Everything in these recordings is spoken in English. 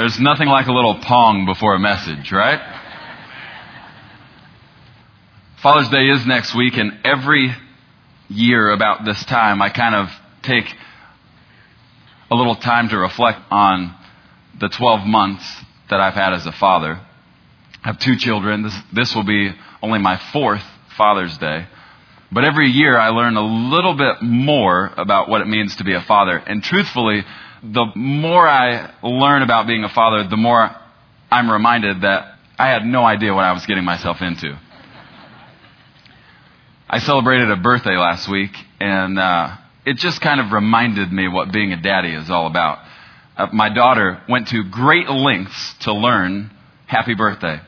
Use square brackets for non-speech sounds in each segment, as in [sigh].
There's nothing like a little pong before a message, right? Father's Day is next week, and every year about this time, I kind of take a little time to reflect on the 12 months that I've had as a father. I have two children. This, this will be only my fourth Father's Day. But every year I learn a little bit more about what it means to be a father. And truthfully, the more I learn about being a father, the more I'm reminded that I had no idea what I was getting myself into. I celebrated a birthday last week, and uh, it just kind of reminded me what being a daddy is all about. Uh, my daughter went to great lengths to learn happy birthday.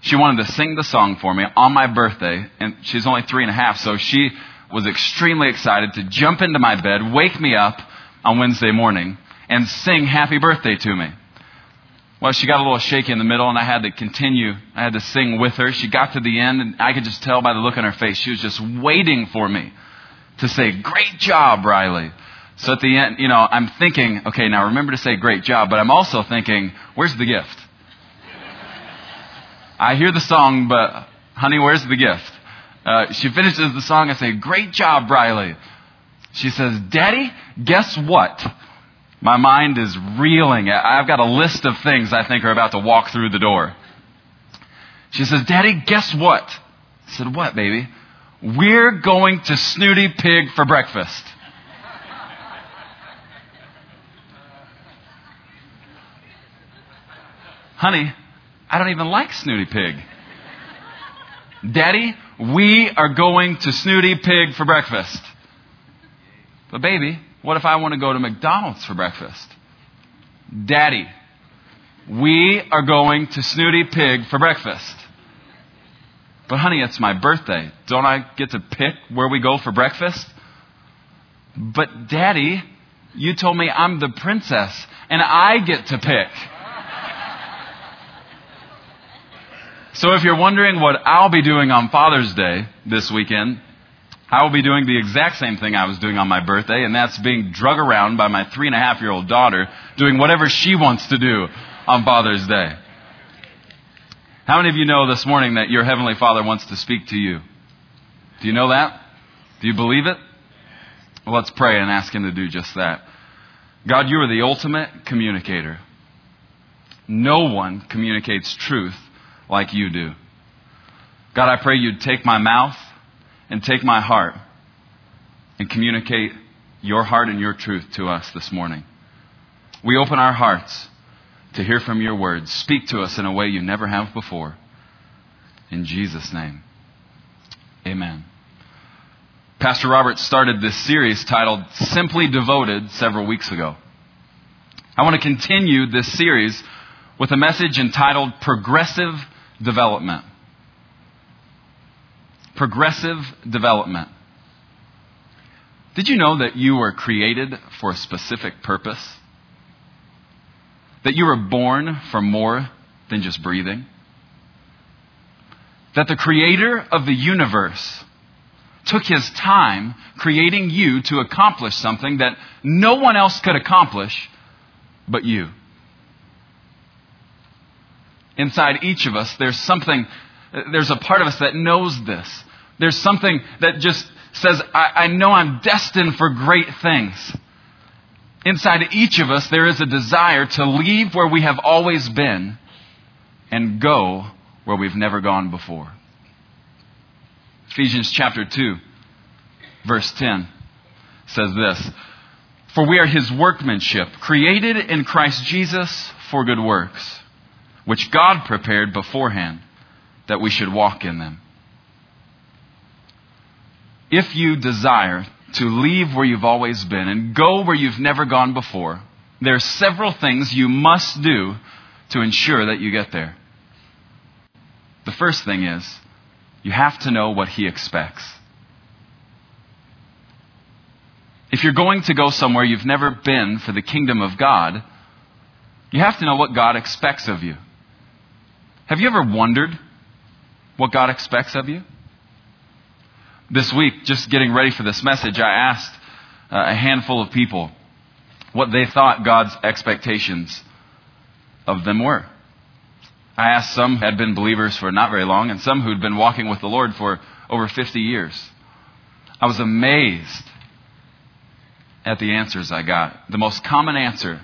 She wanted to sing the song for me on my birthday, and she's only three and a half, so she was extremely excited to jump into my bed, wake me up on Wednesday morning, and sing happy birthday to me. Well, she got a little shaky in the middle, and I had to continue. I had to sing with her. She got to the end, and I could just tell by the look on her face, she was just waiting for me to say, Great job, Riley. So at the end, you know, I'm thinking, okay, now remember to say great job, but I'm also thinking, where's the gift? I hear the song, but honey, where's the gift? Uh, she finishes the song. I say, Great job, Riley. She says, Daddy, guess what? My mind is reeling. I've got a list of things I think are about to walk through the door. She says, Daddy, guess what? I said, What, baby? We're going to Snooty Pig for breakfast. Honey, I don't even like Snooty Pig. Daddy, we are going to Snooty Pig for breakfast. But baby, what if I want to go to McDonald's for breakfast? Daddy, we are going to Snooty Pig for breakfast. But honey, it's my birthday. Don't I get to pick where we go for breakfast? But daddy, you told me I'm the princess and I get to pick. So if you're wondering what I'll be doing on Father's Day this weekend, I will be doing the exact same thing I was doing on my birthday, and that's being drug around by my three and a half year old daughter doing whatever she wants to do on Father's Day. How many of you know this morning that your Heavenly Father wants to speak to you? Do you know that? Do you believe it? Well, let's pray and ask Him to do just that. God, you are the ultimate communicator. No one communicates truth like you do. God, I pray you'd take my mouth and take my heart and communicate your heart and your truth to us this morning. We open our hearts to hear from your words. Speak to us in a way you never have before. In Jesus' name, amen. Pastor Robert started this series titled Simply Devoted several weeks ago. I want to continue this series with a message entitled Progressive Development progressive development. Did you know that you were created for a specific purpose? That you were born for more than just breathing? That the creator of the universe took his time creating you to accomplish something that no one else could accomplish but you. Inside each of us, there's something, there's a part of us that knows this. There's something that just says, I, I know I'm destined for great things. Inside each of us, there is a desire to leave where we have always been and go where we've never gone before. Ephesians chapter 2, verse 10 says this For we are his workmanship, created in Christ Jesus for good works, which God prepared beforehand that we should walk in them if you desire to leave where you've always been and go where you've never gone before, there are several things you must do to ensure that you get there. The first thing is you have to know what He expects. If you're going to go somewhere you've never been for the kingdom of God, you have to know what God expects of you. Have you ever wondered what God expects of you? This week, just getting ready for this message, I asked uh, a handful of people what they thought God's expectations of them were. I asked some who had been believers for not very long and some who'd been walking with the Lord for over 50 years. I was amazed at the answers I got. The most common answer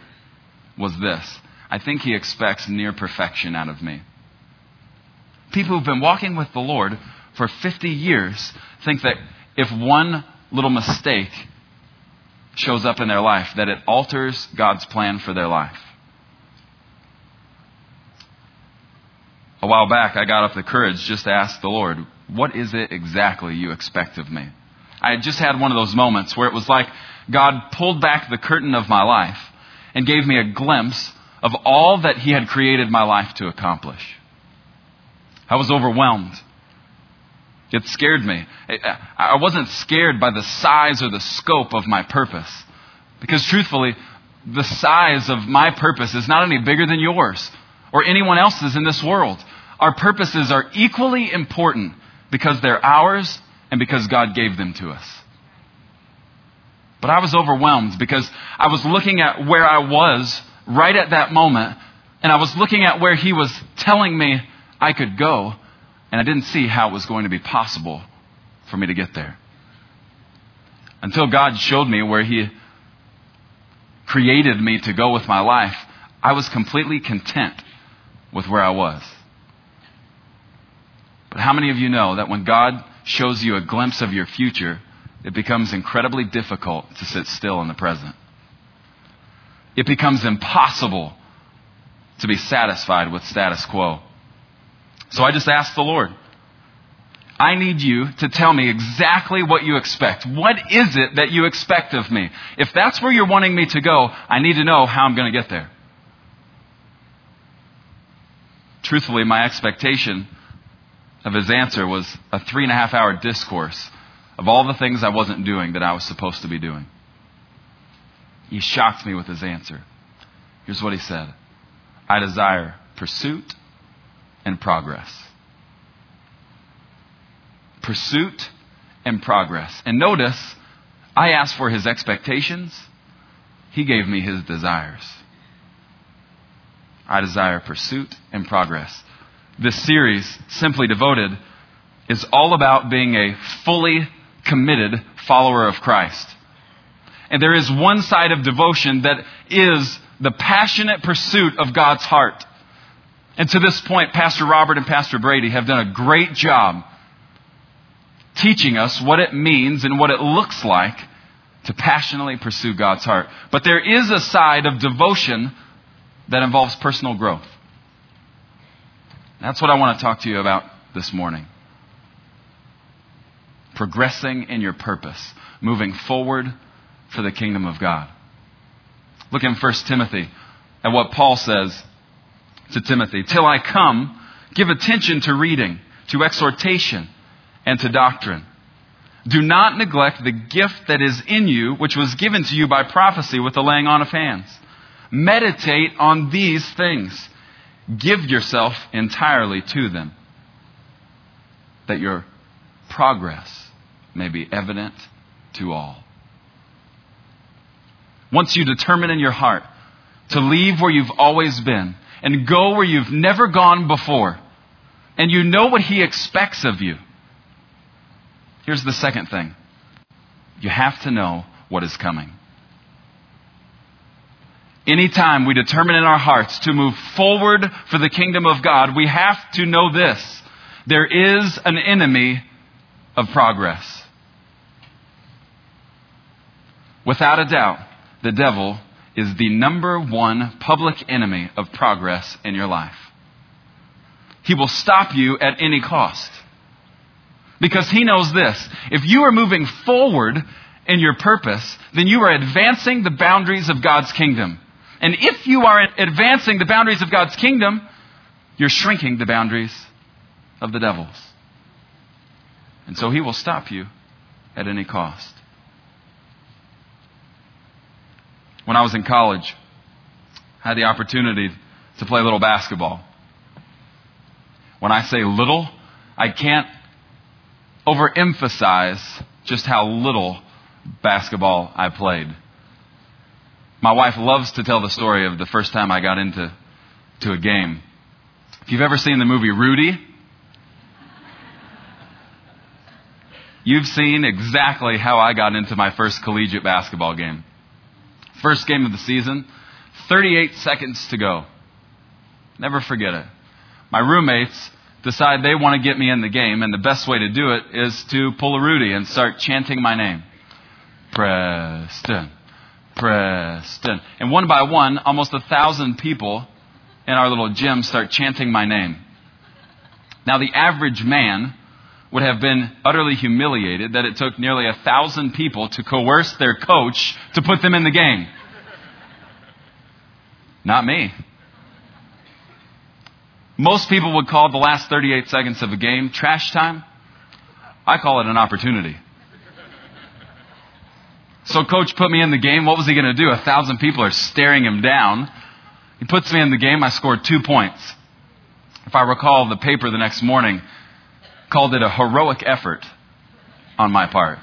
was this I think he expects near perfection out of me. People who've been walking with the Lord for 50 years think that if one little mistake shows up in their life, that it alters God's plan for their life. A while back, I got up the courage just to ask the Lord, What is it exactly you expect of me? I had just had one of those moments where it was like God pulled back the curtain of my life and gave me a glimpse of all that He had created my life to accomplish. I was overwhelmed. It scared me. I wasn't scared by the size or the scope of my purpose. Because truthfully, the size of my purpose is not any bigger than yours or anyone else's in this world. Our purposes are equally important because they're ours and because God gave them to us. But I was overwhelmed because I was looking at where I was right at that moment, and I was looking at where He was telling me I could go, and I didn't see how it was going to be possible for me to get there. Until God showed me where He created me to go with my life, I was completely content with where I was. But how many of you know that when God shows you a glimpse of your future, it becomes incredibly difficult to sit still in the present? It becomes impossible to be satisfied with status quo. So I just asked the Lord, I need you to tell me exactly what you expect. What is it that you expect of me? If that's where you're wanting me to go, I need to know how I'm going to get there. Truthfully, my expectation of his answer was a three and a half hour discourse of all the things I wasn't doing that I was supposed to be doing. He shocked me with his answer. Here's what he said I desire pursuit and progress. Pursuit and progress. And notice, I asked for his expectations, he gave me his desires. I desire pursuit and progress. This series, Simply Devoted, is all about being a fully committed follower of Christ. And there is one side of devotion that is the passionate pursuit of God's heart. And to this point, Pastor Robert and Pastor Brady have done a great job teaching us what it means and what it looks like to passionately pursue God's heart. But there is a side of devotion that involves personal growth. That's what I want to talk to you about this morning. Progressing in your purpose, moving forward for the kingdom of God. Look in 1 Timothy at what Paul says to Timothy, Till I come, give attention to reading, to exhortation, and to doctrine. Do not neglect the gift that is in you, which was given to you by prophecy with the laying on of hands. Meditate on these things. Give yourself entirely to them, that your progress may be evident to all. Once you determine in your heart to leave where you've always been and go where you've never gone before. And you know what He expects of you. Here's the second thing you have to know what is coming. Anytime we determine in our hearts to move forward for the kingdom of God, we have to know this. There is an enemy of progress. Without a doubt, the devil is the number one public enemy of progress in your life. He will stop you at any cost. Because he knows this. If you are moving forward in your purpose, then you are advancing the boundaries of God's kingdom. And if you are advancing the boundaries of God's kingdom, you're shrinking the boundaries of the devil's. And so he will stop you at any cost. When I was in college, I had the opportunity to play a little basketball. When I say little, I can't overemphasize just how little basketball I played. My wife loves to tell the story of the first time I got into to a game. If you've ever seen the movie Rudy, you've seen exactly how I got into my first collegiate basketball game. First game of the season, 38 seconds to go. Never forget it. My roommates decide they want to get me in the game, and the best way to do it is to pull a Rudy and start chanting my name. Preston, Preston. And one by one, almost a thousand people in our little gym start chanting my name. Now, the average man would have been utterly humiliated that it took nearly a thousand people to coerce their coach to put them in the game. Not me. Most people would call the last 38 seconds of a game trash time. I call it an opportunity. So coach put me in the game. What was he going to do? A thousand people are staring him down. He puts me in the game. I scored two points. If I recall, the paper the next morning called it a heroic effort on my part.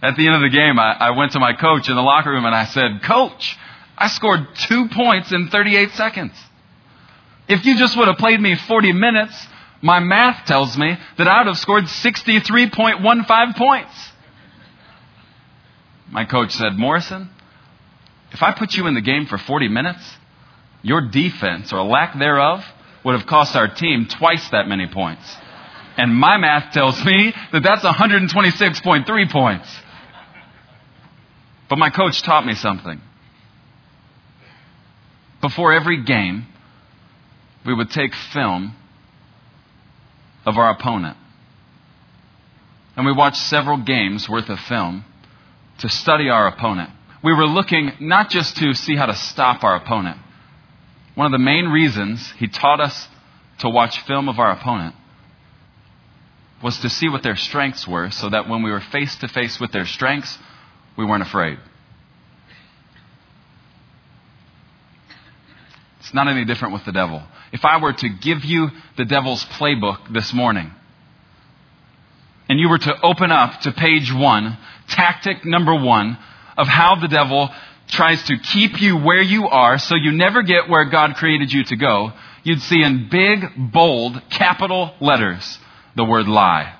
At the end of the game, I, I, went to my coach in the locker room and I said, Coach, I scored two points in 38 seconds. If you just would have played me 40 minutes, my math tells me that I would have scored 63.15 points. My coach said, Morrison, if I put you in the game for 40 minutes, your defense or lack thereof would have cost our team twice that many points. And my math tells me that that's 126.3 points. But my coach taught me something. Before every game, we would take film of our opponent. And we watched several games worth of film to study our opponent. We were looking not just to see how to stop our opponent. One of the main reasons he taught us to watch film of our opponent was to see what their strengths were so that when we were face to face with their strengths, we weren't afraid. It's not any different with the devil. If I were to give you the devil's playbook this morning, and you were to open up to page one, tactic number one of how the devil tries to keep you where you are so you never get where God created you to go, you'd see in big, bold, capital letters the word lie.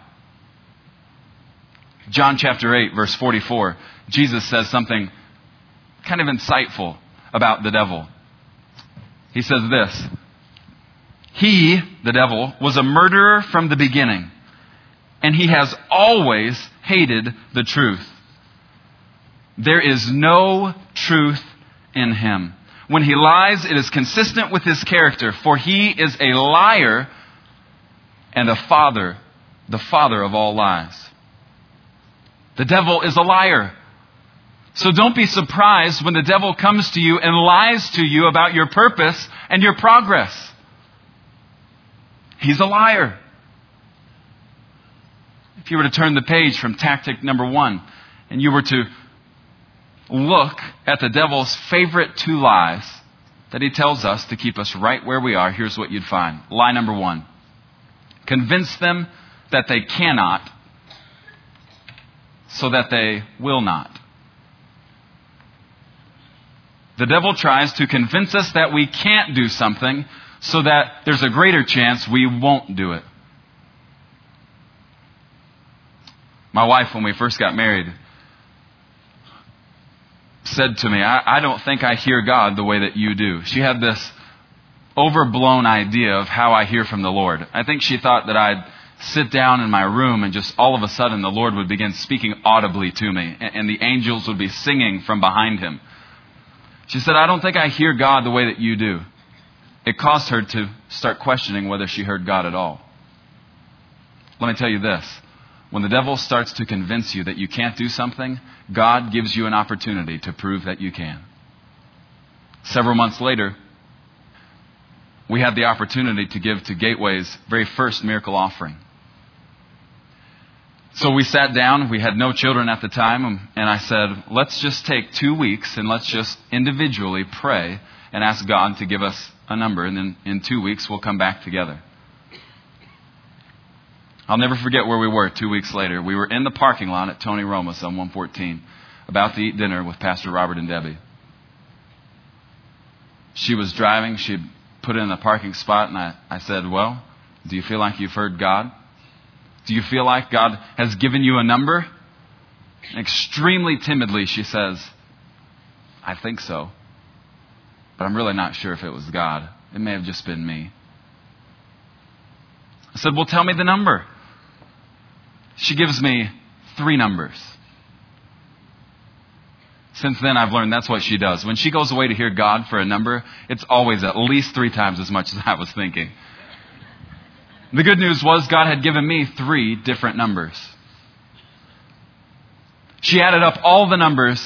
John chapter 8, verse 44, Jesus says something kind of insightful about the devil. He says this He, the devil, was a murderer from the beginning, and he has always hated the truth. There is no truth in him. When he lies, it is consistent with his character, for he is a liar and a father, the father of all lies. The devil is a liar. So don't be surprised when the devil comes to you and lies to you about your purpose and your progress. He's a liar. If you were to turn the page from tactic number one and you were to look at the devil's favorite two lies that he tells us to keep us right where we are, here's what you'd find. Lie number one convince them that they cannot so that they will not. The devil tries to convince us that we can't do something so that there's a greater chance we won't do it. My wife, when we first got married, said to me, I, I, don't think I hear God the way that you do. She had this overblown idea of how I hear from the Lord. I think she thought that I'd sit down in my room and just all of a sudden the Lord would begin speaking audibly to me and, and the angels would be singing from behind him. She said, I don't think I hear God the way that you do. It caused her to start questioning whether she heard God at all. Let me tell you this. When the devil starts to convince you that you can't do something, God gives you an opportunity to prove that you can. Several months later, we had the opportunity to give to Gateway's very first miracle offering. So we sat down. We had no children at the time. And I said, let's just take two weeks and let's just individually pray and ask God to give us a number. And then in two weeks, we'll come back together. I'll never forget where we were two weeks later. We were in the parking lot at Tony Roma's on 114, about to eat dinner with Pastor Robert and Debbie. she was driving. She put in the parking spot, and I, I said, Well, do you feel like you've heard God? Do you feel like God has given you a number? Extremely timidly, she says, I think so. But I'm really not sure if it was God. It may have just been me. I said, Well, tell me the number. She gives me three numbers. Since then, I've learned that's what she does. When she goes away to hear God for a number, it's always at least three times as much as I was thinking. The good news was God had given me three different numbers. She added up all the numbers,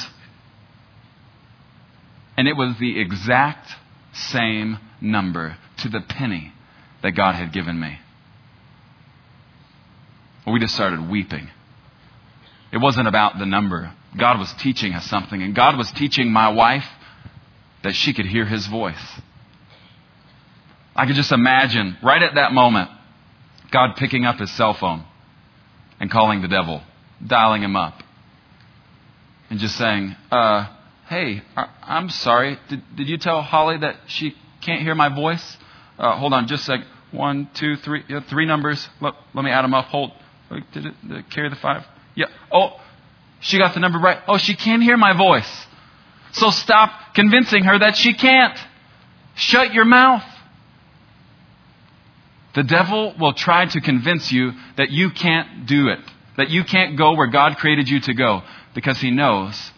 and it was the exact same number to the penny that God had given me. We just started weeping. It wasn't about the number. God was teaching us something, and God was teaching my wife that she could hear His voice. I could just imagine, right at that moment, God picking up His cell phone and calling the devil, dialing him up, and just saying, uh, Hey, I'm sorry. Did, did you tell Holly that she can't hear my voice? Uh, hold on just a sec. One, two, three, yeah, three numbers. Let, let me add them up. Hold. Did it, did carry the five? Yeah. Oh, she got the number right. Oh, she can't hear my voice. So stop convincing her that she can't. Shut your mouth. The devil will try to convince you that you can't do it, that you can't go where God created you to go, because he knows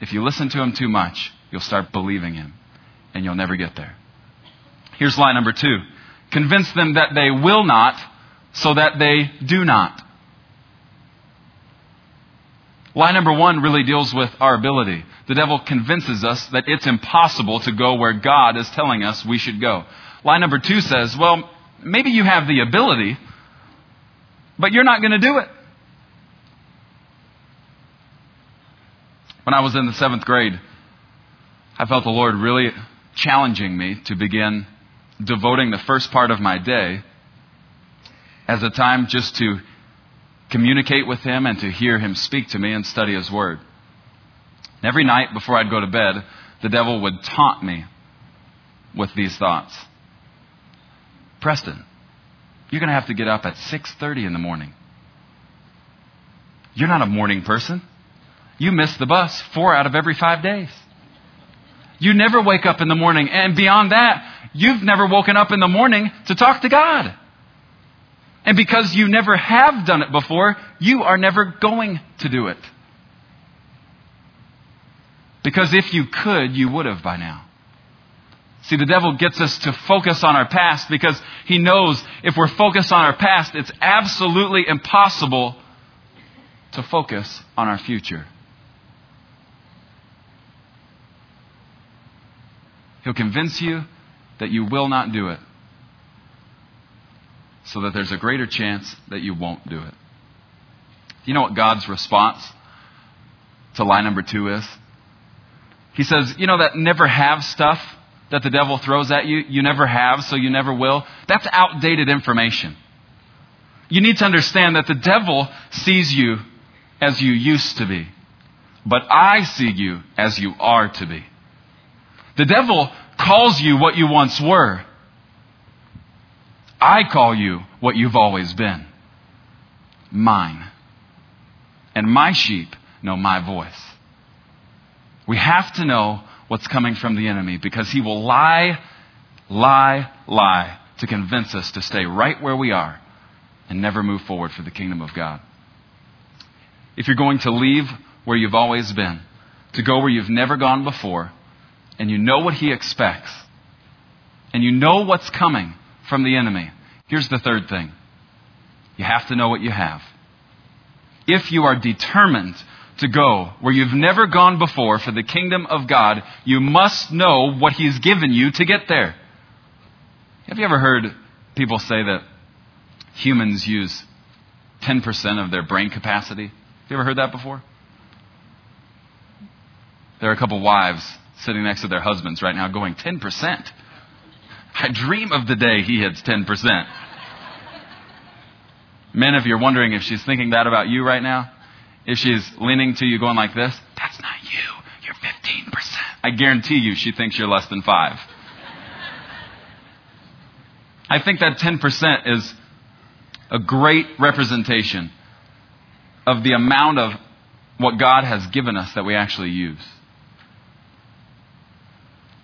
if you listen to him too much, you'll start believing him, and you'll never get there. Here's line number two convince them that they will not, so that they do not. Line number one really deals with our ability. The devil convinces us that it's impossible to go where God is telling us we should go. Line number two says, well, maybe you have the ability, but you're not going to do it. When I was in the seventh grade, I felt the Lord really challenging me to begin devoting the first part of my day as a time just to communicate with Him and to hear Him speak to me and study His Word. And every night before I'd go to bed, the devil would taunt me with these thoughts. Preston, you're going to have to get up at 6:30 in the morning. You're not a morning person. You miss the bus 4 out of every 5 days. You never wake up in the morning and beyond that, you've never woken up in the morning to talk to God. And because you never have done it before, you are never going to do it. Because if you could, you would have by now. See, the devil gets us to focus on our past because he knows if we're focused on our past, it's absolutely impossible to focus on our future. He'll convince you that you will not do it so that there's a greater chance that you won't do it. You know what God's response to lie number two is? He says, You know that never have stuff that the devil throws at you? You never have, so you never will? That's outdated information. You need to understand that the devil sees you as you used to be, but I see you as you are to be. The devil calls you what you once were. I call you what you've always been mine. And my sheep know my voice. We have to know what's coming from the enemy because he will lie, lie, lie to convince us to stay right where we are and never move forward for the kingdom of God. If you're going to leave where you've always been, to go where you've never gone before, and you know what he expects, and you know what's coming, from the enemy. Here's the third thing you have to know what you have. If you are determined to go where you've never gone before for the kingdom of God, you must know what He's given you to get there. Have you ever heard people say that humans use 10% of their brain capacity? Have you ever heard that before? There are a couple wives sitting next to their husbands right now going, 10%? I dream of the day he hits 10%. Men, if you're wondering if she's thinking that about you right now, if she's leaning to you going like this, that's not you. You're 15%. I guarantee you she thinks you're less than five. I think that 10% is a great representation of the amount of what God has given us that we actually use.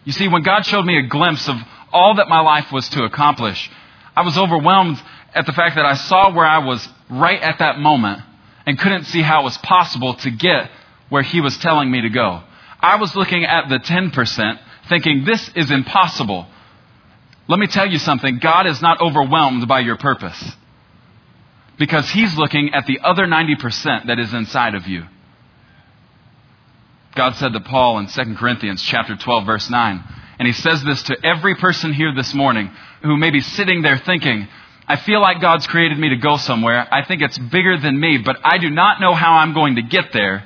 You see, when God showed me a glimpse of all that my life was to accomplish, I was overwhelmed at the fact that I saw where I was right at that moment and couldn't see how it was possible to get where He was telling me to go. I was looking at the 10%, thinking, this is impossible. Let me tell you something God is not overwhelmed by your purpose because He's looking at the other 90% that is inside of you. God said to Paul in 2 Corinthians chapter 12 verse 9, and he says this to every person here this morning who may be sitting there thinking, I feel like God's created me to go somewhere. I think it's bigger than me, but I do not know how I'm going to get there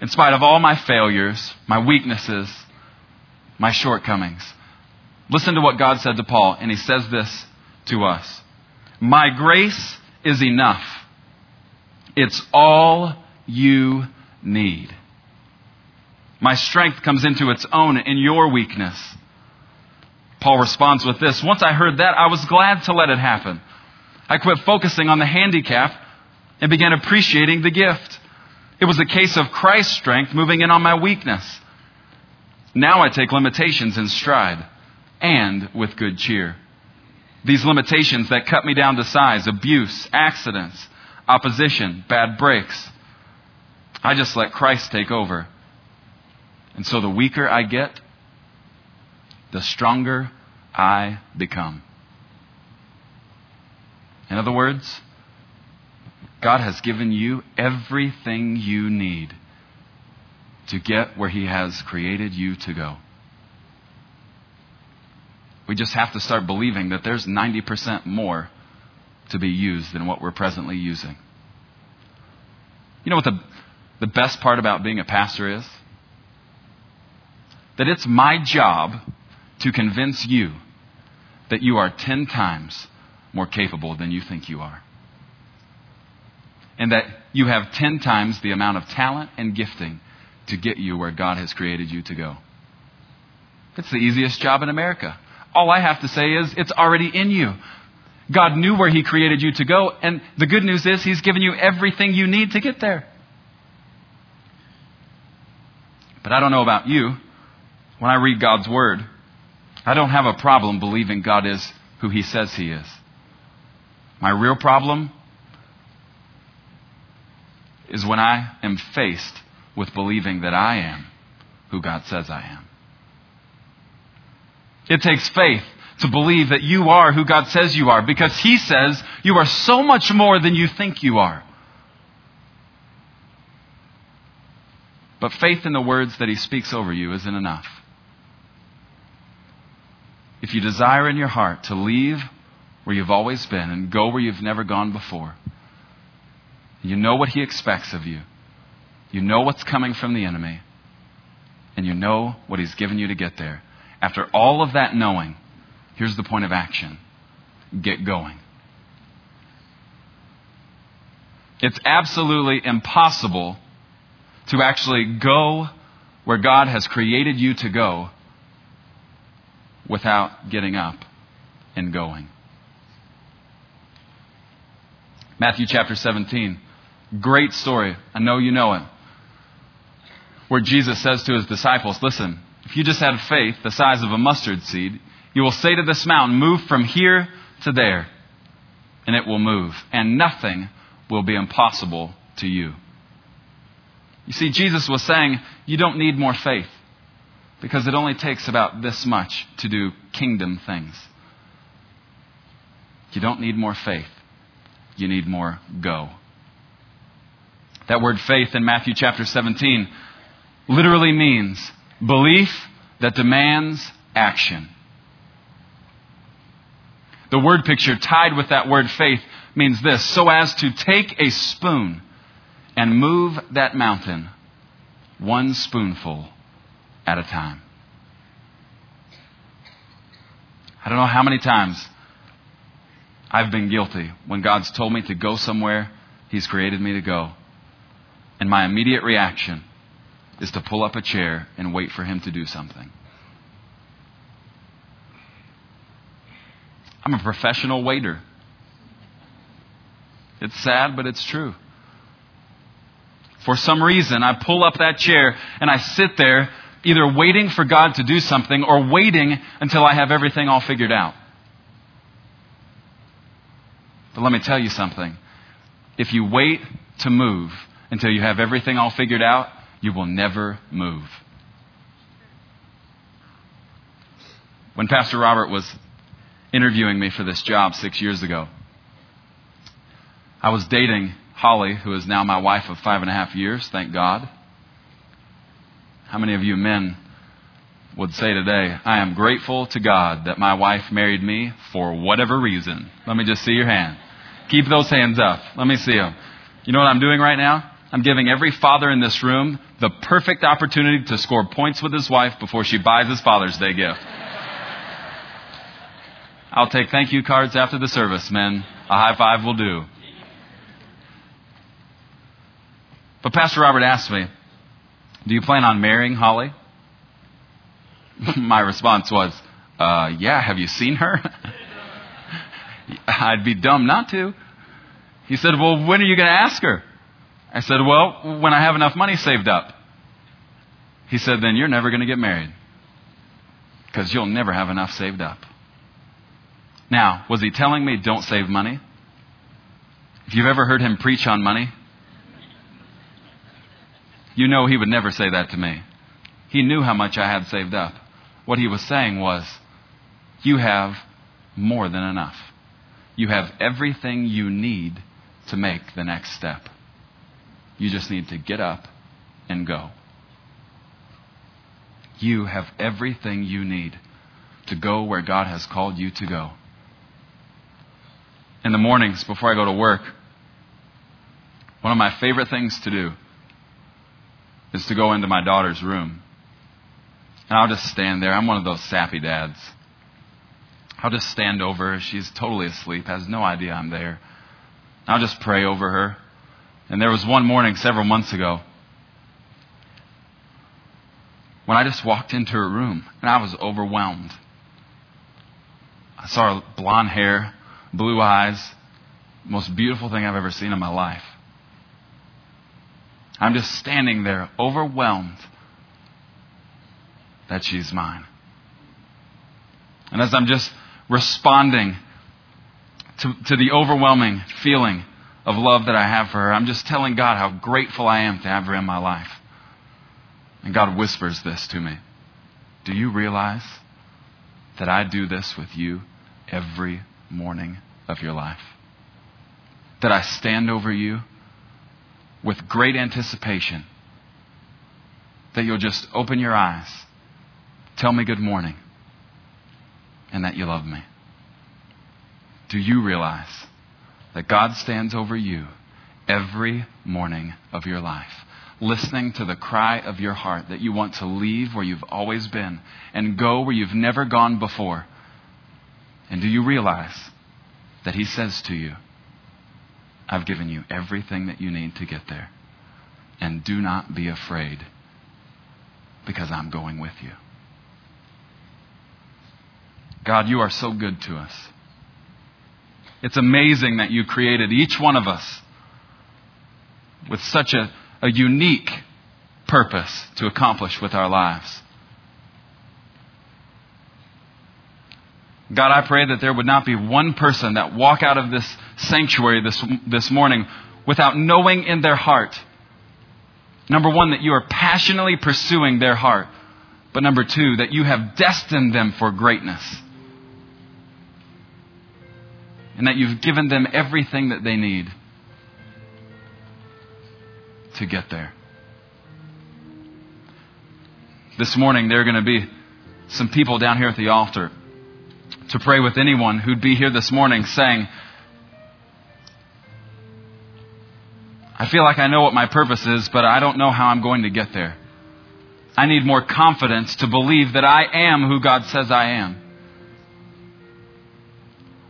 in spite of all my failures, my weaknesses, my shortcomings. Listen to what God said to Paul, and he says this to us My grace is enough. It's all you need. My strength comes into its own in your weakness. Paul responds with this Once I heard that, I was glad to let it happen. I quit focusing on the handicap and began appreciating the gift. It was a case of Christ's strength moving in on my weakness. Now I take limitations in stride and with good cheer. These limitations that cut me down to size, abuse, accidents, opposition, bad breaks, I just let Christ take over. And so the weaker I get, the stronger I become. In other words, God has given you everything you need to get where He has created you to go. We just have to start believing that there's 90% more to be used than what we're presently using. You know what the, the best part about being a pastor is? That it's my job to convince you that you are 10 times more capable than you think you are. And that you have 10 times the amount of talent and gifting to get you where God has created you to go. It's the easiest job in America. All I have to say is it's already in you. God knew where He created you to go, and the good news is He's given you everything you need to get there. But I don't know about you. When I read God's Word, I don't have a problem believing God is who He says He is. My real problem is when I am faced with believing that I am who God says I am. It takes faith to believe that you are who God says you are because He says you are so much more than you think you are. But faith in the words that He speaks over you isn't enough. If you desire in your heart to leave where you've always been and go where you've never gone before, you know what He expects of you, you know what's coming from the enemy, and you know what He's given you to get there. After all of that knowing, here's the point of action get going. It's absolutely impossible to actually go where God has created you to go without getting up and going. Matthew chapter 17. Great story. I know you know it. Where Jesus says to his disciples, Listen, if you just had faith the size of a mustard seed, you will say to this mountain, Move from here to there, and it will move, and nothing will be impossible to you. You see, Jesus was saying, You don't need more faith because it only takes about this much to do kingdom things. You don't need more faith, you need more go. That word faith in Matthew chapter 17 literally means belief that demands action. The word picture tied with that word faith means this so as to take a spoon and move that mountain one spoonful at a time. I don't know how many times I've been guilty when God's told me to go somewhere He's created me to go. And my immediate reaction is to pull up a chair and wait for Him to do something. I'm a professional waiter. It's sad, but it's true. For some reason, I pull up that chair and I sit there either waiting for God to do something or waiting until I have everything all figured out. But let me tell you something. If you wait to move until you have everything all figured out, you will never move. When Pastor Robert was interviewing me for this job six years ago, I was dating Holly, who is now my wife of five and a half years, thank God. How many of you men would say today, I am grateful to God that my wife married me for whatever reason? Let me just see your hand. Keep those hands up. Let me see them. You know what I'm doing right now? I'm giving every father in this room the perfect opportunity to score points with his wife before she buys his Father's Day gift. I'll take thank you cards after the service, men. A high five will do. But Pastor Robert asked me, Do you plan on marrying Holly? [laughs] My response was, uh, Yeah, have you seen her? [laughs] I'd be dumb not to. He said, Well, when are you going to ask her? I said, Well, when I have enough money saved up. He said, Then you're never going to get married because you'll never have enough saved up. Now, was he telling me don't save money? If you've ever heard him preach on money, you know he would never say that to me. He knew how much I had saved up. What he was saying was, You have more than enough. You have everything you need to make the next step. You just need to get up and go. You have everything you need to go where God has called you to go. In the mornings before I go to work, one of my favorite things to do is to go into my daughter's room. And I'll just stand there. I'm one of those sappy dads. I'll just stand over her. She's totally asleep, has no idea I'm there. I'll just pray over her. And there was one morning several months ago when I just walked into her room and I was overwhelmed. I saw her blonde hair, blue eyes, most beautiful thing I've ever seen in my life. I'm just standing there overwhelmed that she's mine. And as I'm just responding to, to the overwhelming feeling of love that I have for her, I'm just telling God how grateful I am to have her in my life. And God whispers this to me Do you realize that I do this with you every morning of your life? That I stand over you with great anticipation that you'll just open your eyes, tell me good morning, and that you love me. Do you realize that God stands over you every morning of your life, listening to the cry of your heart that you want to leave where you've always been and go where you've never gone before? And do you realize that He says to you, I've given you everything that you need to get there. And do not be afraid because I'm going with you. God, you are so good to us. It's amazing that you created each one of us with such a, a unique purpose to accomplish with our lives. God, I pray that there would not be one person that walk out of this sanctuary this, this morning without knowing in their heart, number one, that you are passionately pursuing their heart, but number two, that you have destined them for greatness. And that you've given them everything that they need to get there. This morning, there are going to be some people down here at the altar to pray with anyone who'd be here this morning saying, I feel like I know what my purpose is, but I don't know how I'm going to get there. I need more confidence to believe that I am who God says I am.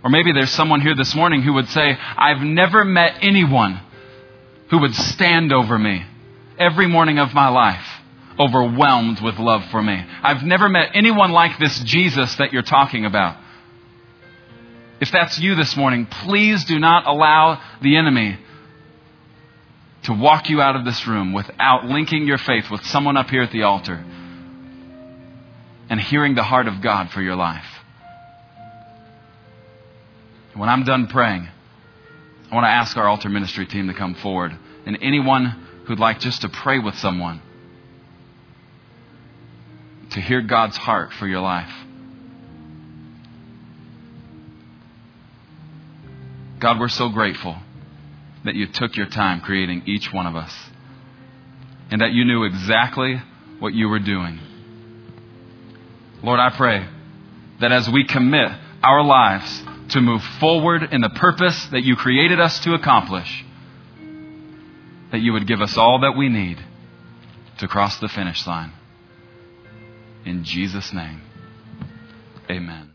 Or maybe there's someone here this morning who would say, I've never met anyone who would stand over me every morning of my life. overwhelmed with love for me. I've never met anyone like this Jesus that you're talking about. If that's you this morning, please do not allow the enemy to walk you out of this room without linking your faith with someone up here at the altar and hearing the heart of God for your life. When I'm done praying, I want to ask our altar ministry team to come forward and anyone who'd like just to pray with someone to hear God's heart for your life. God, we're so grateful that you took your time creating each one of us and that you knew exactly what you were doing. Lord, I pray that as we commit our lives to move forward in the purpose that you created us to accomplish, that you would give us all that we need to cross the finish line. In Jesus' name, amen.